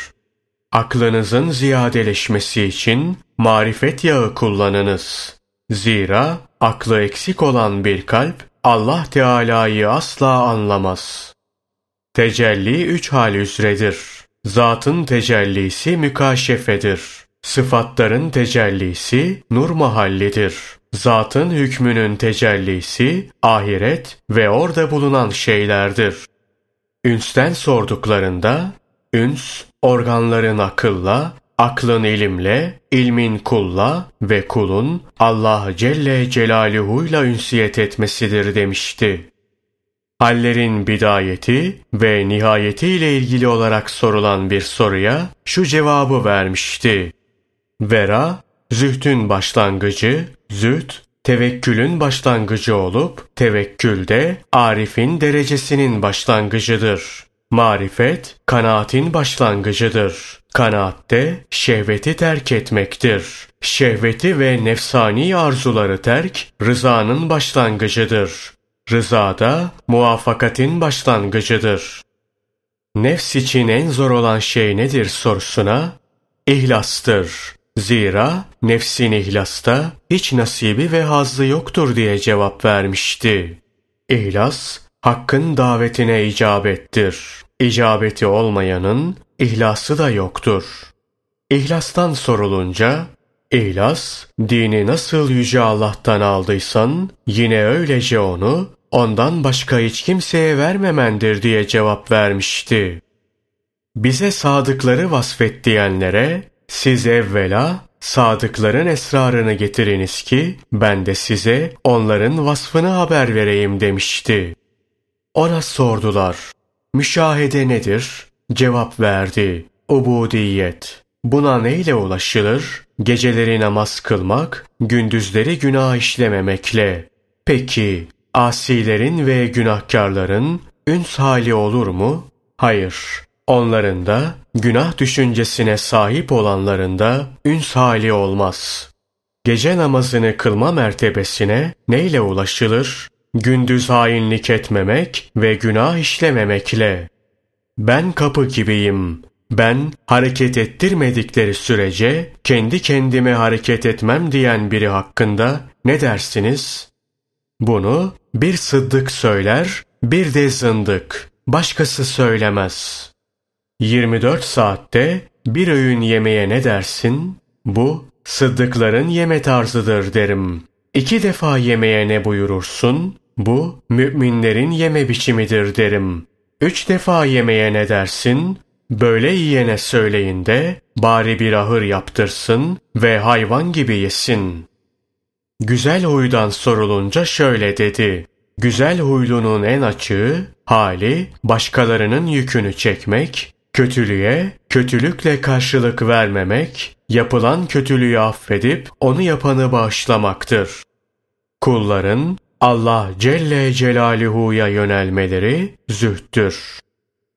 Aklınızın ziyadeleşmesi için marifet yağı kullanınız. Zira aklı eksik olan bir kalp Allah Teala'yı asla anlamaz. Tecelli üç hal üzredir. Zatın tecellisi mükaşefedir. Sıfatların tecellisi nur mahallidir. Zatın hükmünün tecellisi ahiret ve orada bulunan şeylerdir. Ünsten sorduklarında, üns, organların akılla, aklın ilimle, ilmin kulla ve kulun Allah Celle Celaluhu'yla ünsiyet etmesidir demişti. Hallerin bidayeti ve nihayeti ile ilgili olarak sorulan bir soruya şu cevabı vermişti. Vera, zühtün başlangıcı, züht, tevekkülün başlangıcı olup, tevekkül de arifin derecesinin başlangıcıdır. Marifet, kanaatin başlangıcıdır. Kanaat de şehveti terk etmektir. Şehveti ve nefsani arzuları terk, rızanın başlangıcıdır. Rıza da muvafakatin başlangıcıdır. Nefs için en zor olan şey nedir sorusuna, İhlastır. Zira nefsin ihlasta hiç nasibi ve hazzı yoktur diye cevap vermişti. İhlas, hakkın davetine icabettir. İcabeti olmayanın ihlası da yoktur. İhlastan sorulunca, İhlas, dini nasıl Yüce Allah'tan aldıysan, yine öylece onu, ondan başka hiç kimseye vermemendir diye cevap vermişti. Bize sadıkları vasfet diyenlere, siz evvela sadıkların esrarını getiriniz ki ben de size onların vasfını haber vereyim demişti. Ona sordular. Müşahede nedir? Cevap verdi. Ubudiyet. Buna neyle ulaşılır? Geceleri namaz kılmak, gündüzleri günah işlememekle. Peki, asilerin ve günahkarların üns hali olur mu? Hayır. Onların da günah düşüncesine sahip olanların da üns hali olmaz. Gece namazını kılma mertebesine neyle ulaşılır? Gündüz hainlik etmemek ve günah işlememekle. Ben kapı gibiyim. Ben hareket ettirmedikleri sürece kendi kendime hareket etmem diyen biri hakkında ne dersiniz? Bunu bir sıddık söyler, bir de zındık. Başkası söylemez. 24 saatte bir öğün yemeye ne dersin? Bu sıddıkların yeme tarzıdır derim. İki defa yemeye ne buyurursun? Bu müminlerin yeme biçimidir derim. Üç defa yemeye ne dersin? Böyle yiyene söyleyin de bari bir ahır yaptırsın ve hayvan gibi yesin. Güzel huydan sorulunca şöyle dedi. Güzel huylunun en açığı hali başkalarının yükünü çekmek, kötülüğe kötülükle karşılık vermemek, yapılan kötülüğü affedip onu yapanı bağışlamaktır. Kulların Allah Celle Celaluhu'ya yönelmeleri zühttür.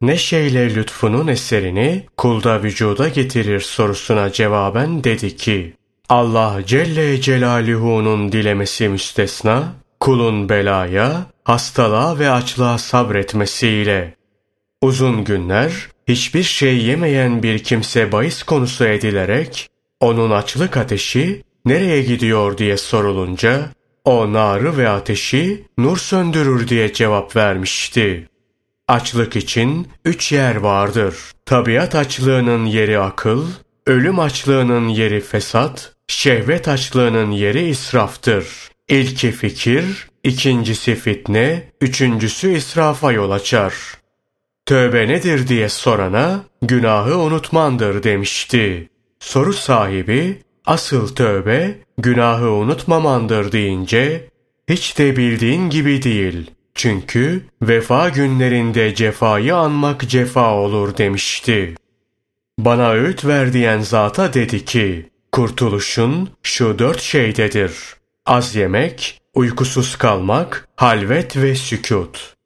Ne şeyle lütfunun eserini kulda vücuda getirir sorusuna cevaben dedi ki, Allah Celle Celaluhu'nun dilemesi müstesna, kulun belaya, hastalığa ve açlığa sabretmesiyle. Uzun günler, hiçbir şey yemeyen bir kimse bahis konusu edilerek, onun açlık ateşi nereye gidiyor diye sorulunca, o narı ve ateşi nur söndürür diye cevap vermişti. Açlık için üç yer vardır. Tabiat açlığının yeri akıl, ölüm açlığının yeri fesat, şehvet açlığının yeri israftır. İlki fikir, ikincisi fitne, üçüncüsü israfa yol açar. Tövbe nedir diye sorana, günahı unutmandır demişti. Soru sahibi, asıl tövbe, günahı unutmamandır deyince, hiç de bildiğin gibi değil. Çünkü vefa günlerinde cefayı anmak cefa olur demişti. Bana öğüt ver diyen zata dedi ki, kurtuluşun şu dört şeydedir. Az yemek, uykusuz kalmak, halvet ve sükut.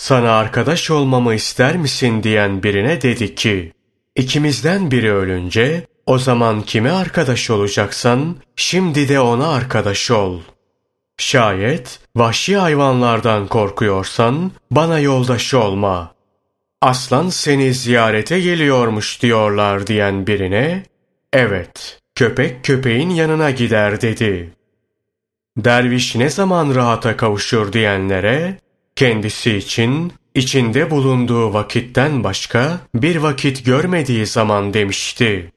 Sana arkadaş olmamı ister misin diyen birine dedi ki, ikimizden biri ölünce O zaman kime arkadaş olacaksan şimdi de ona arkadaş ol. Şayet vahşi hayvanlardan korkuyorsan bana yoldaş olma. Aslan seni ziyarete geliyormuş diyorlar diyen birine, evet köpek köpeğin yanına gider dedi. Derviş ne zaman rahata kavuşur diyenlere, kendisi için içinde bulunduğu vakitten başka bir vakit görmediği zaman demişti.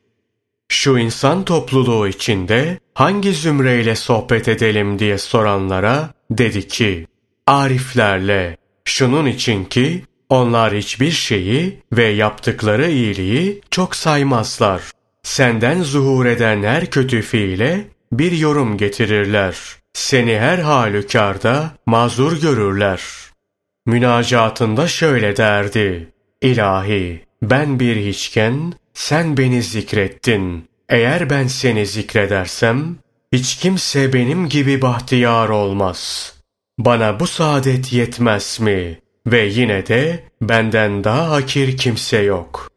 Şu insan topluluğu içinde hangi zümreyle sohbet edelim diye soranlara dedi ki, Ariflerle, şunun için ki onlar hiçbir şeyi ve yaptıkları iyiliği çok saymazlar. Senden zuhur eden her kötü fiile bir yorum getirirler. Seni her halükarda mazur görürler. Münacatında şöyle derdi. İlahi, ben bir hiçken sen beni zikrettin. Eğer ben seni zikredersem, hiç kimse benim gibi bahtiyar olmaz. Bana bu saadet yetmez mi? Ve yine de benden daha hakir kimse yok.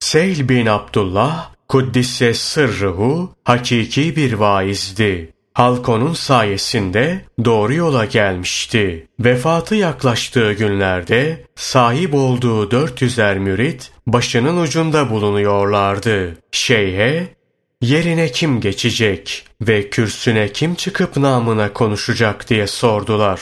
Seyl bin Abdullah, Kuddisse sırrıhu, hakiki bir vaizdi. Halk onun sayesinde doğru yola gelmişti. Vefatı yaklaştığı günlerde sahip olduğu 400'er mürit başının ucunda bulunuyorlardı. Şeyhe, yerine kim geçecek ve kürsüne kim çıkıp namına konuşacak diye sordular.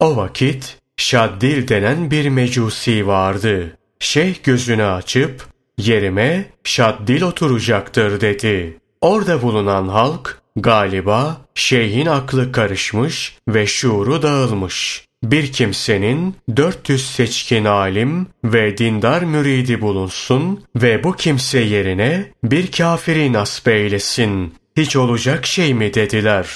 O vakit Şaddil denen bir mecusi vardı. Şeyh gözünü açıp yerime Şaddil oturacaktır dedi. Orada bulunan halk galiba şeyhin aklı karışmış ve şuuru dağılmış. Bir kimsenin 400 seçkin alim ve dindar müridi bulunsun ve bu kimse yerine bir kafiri nasip eylesin. Hiç olacak şey mi dediler.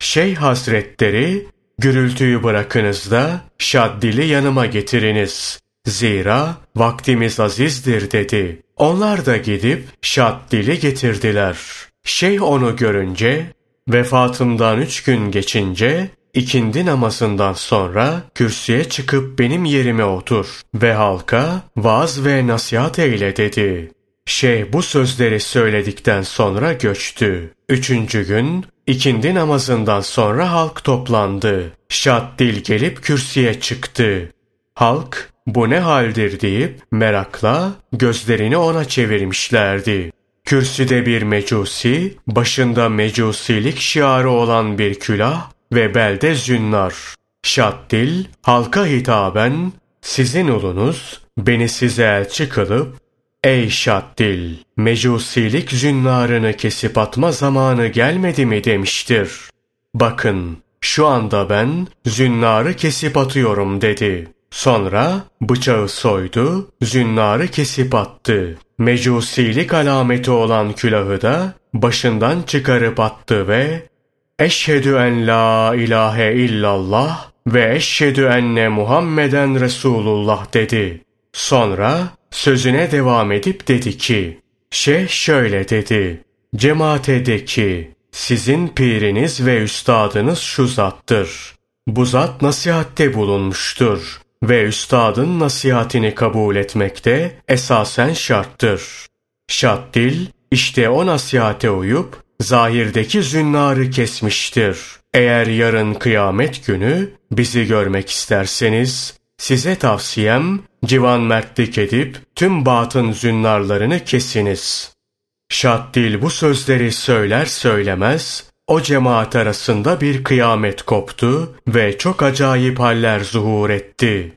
Şeyh hazretleri Gürültüyü bırakınız da Şaddil'i yanıma getiriniz. Zira vaktimiz azizdir dedi. Onlar da gidip Şaddil'i getirdiler. Şeyh onu görünce vefatımdan üç gün geçince ikindi namazından sonra kürsüye çıkıp benim yerime otur ve halka vaaz ve nasihat eyle dedi. Şeyh bu sözleri söyledikten sonra göçtü. Üçüncü gün ikindi namazından sonra halk toplandı. Şaddil gelip kürsüye çıktı. Halk bu ne haldir deyip merakla gözlerini ona çevirmişlerdi. Kürsüde bir mecusi, başında mecusilik şiarı olan bir külah ve belde zünnar. Şaddil halka hitaben sizin ulunuz beni size elçi kılıp Ey Şaddil! Mecusilik zünnarını kesip atma zamanı gelmedi mi demiştir. Bakın, şu anda ben zünnarı kesip atıyorum dedi. Sonra bıçağı soydu, zünnarı kesip attı. Mecusilik alameti olan külahı da başından çıkarıp attı ve Eşhedü en la ilahe illallah ve eşhedü enne Muhammeden Resulullah dedi. Sonra Sözüne devam edip dedi ki, Şeyh şöyle dedi, Cemaate de ki, sizin piriniz ve üstadınız şu zattır. Bu zat nasihatte bulunmuştur ve üstadın nasihatini kabul etmekte esasen şarttır. Şart dil, işte o nasihate uyup, zahirdeki zünnarı kesmiştir. Eğer yarın kıyamet günü bizi görmek isterseniz, Size tavsiyem civan mertlik edip tüm batın zünnarlarını kesiniz. Şaddil bu sözleri söyler söylemez o cemaat arasında bir kıyamet koptu ve çok acayip haller zuhur etti.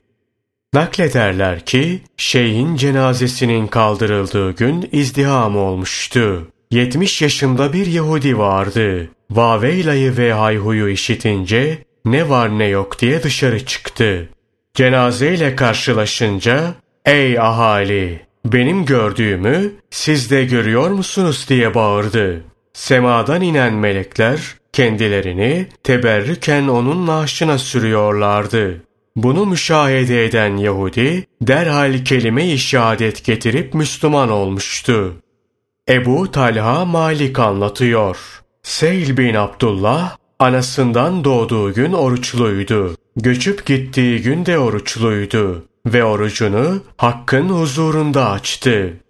Naklederler ki şeyhin cenazesinin kaldırıldığı gün izdiham olmuştu. 70 yaşında bir Yahudi vardı. Vaveylayı ve hayhuyu işitince ne var ne yok diye dışarı çıktı. Cenazeyle karşılaşınca ''Ey ahali! Benim gördüğümü siz de görüyor musunuz?'' diye bağırdı. Semadan inen melekler kendilerini teberrüken onun naaşına sürüyorlardı. Bunu müşahede eden Yahudi derhal kelime-i şehadet getirip Müslüman olmuştu. Ebu Talha Malik anlatıyor. Seyl bin Abdullah anasından doğduğu gün oruçluydu. Göçüp gittiği gün de oruçluydu ve orucunu Hakk'ın huzurunda açtı.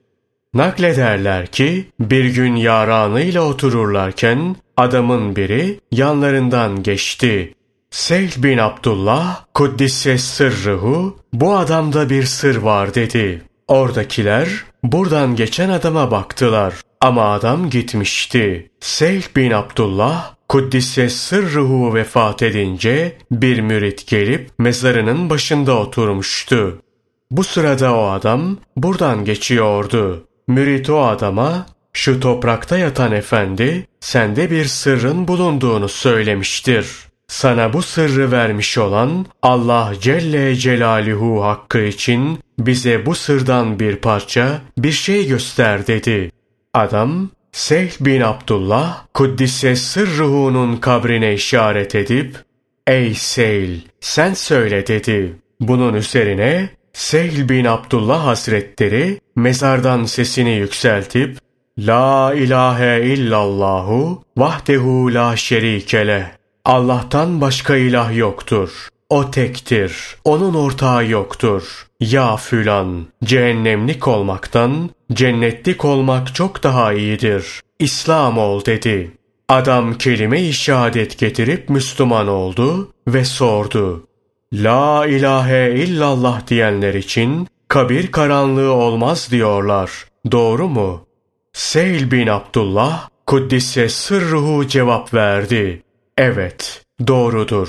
Naklederler ki bir gün yaranıyla otururlarken adamın biri yanlarından geçti. Seyh bin Abdullah Kuddisse sırrıhu bu adamda bir sır var dedi. Oradakiler buradan geçen adama baktılar ama adam gitmişti. Seyh bin Abdullah Kuddise sırrıhu vefat edince bir mürit gelip mezarının başında oturmuştu. Bu sırada o adam buradan geçiyordu. Mürit o adama şu toprakta yatan efendi sende bir sırrın bulunduğunu söylemiştir. Sana bu sırrı vermiş olan Allah Celle Celaluhu hakkı için bize bu sırdan bir parça bir şey göster dedi. Adam Seyh bin Abdullah Kuddise sırruhunun kabrine işaret edip Ey Seyl sen söyle dedi. Bunun üzerine Sehl bin Abdullah Hazretleri mezardan sesini yükseltip La ilahe illallahu vahdehu la şerikele. Allah'tan başka ilah yoktur. O tektir. Onun ortağı yoktur. Ya fülan, cehennemlik olmaktan cennetlik olmak çok daha iyidir. İslam ol dedi. Adam kelime-i şehadet getirip Müslüman oldu ve sordu. La ilahe illallah diyenler için kabir karanlığı olmaz diyorlar. Doğru mu? Seyl bin Abdullah Kuddise sırruhu cevap verdi. Evet, doğrudur.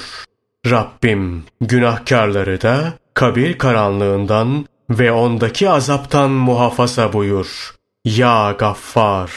Rabbim günahkarları da kabir karanlığından ve ondaki azaptan muhafaza buyur. Ya Gaffar!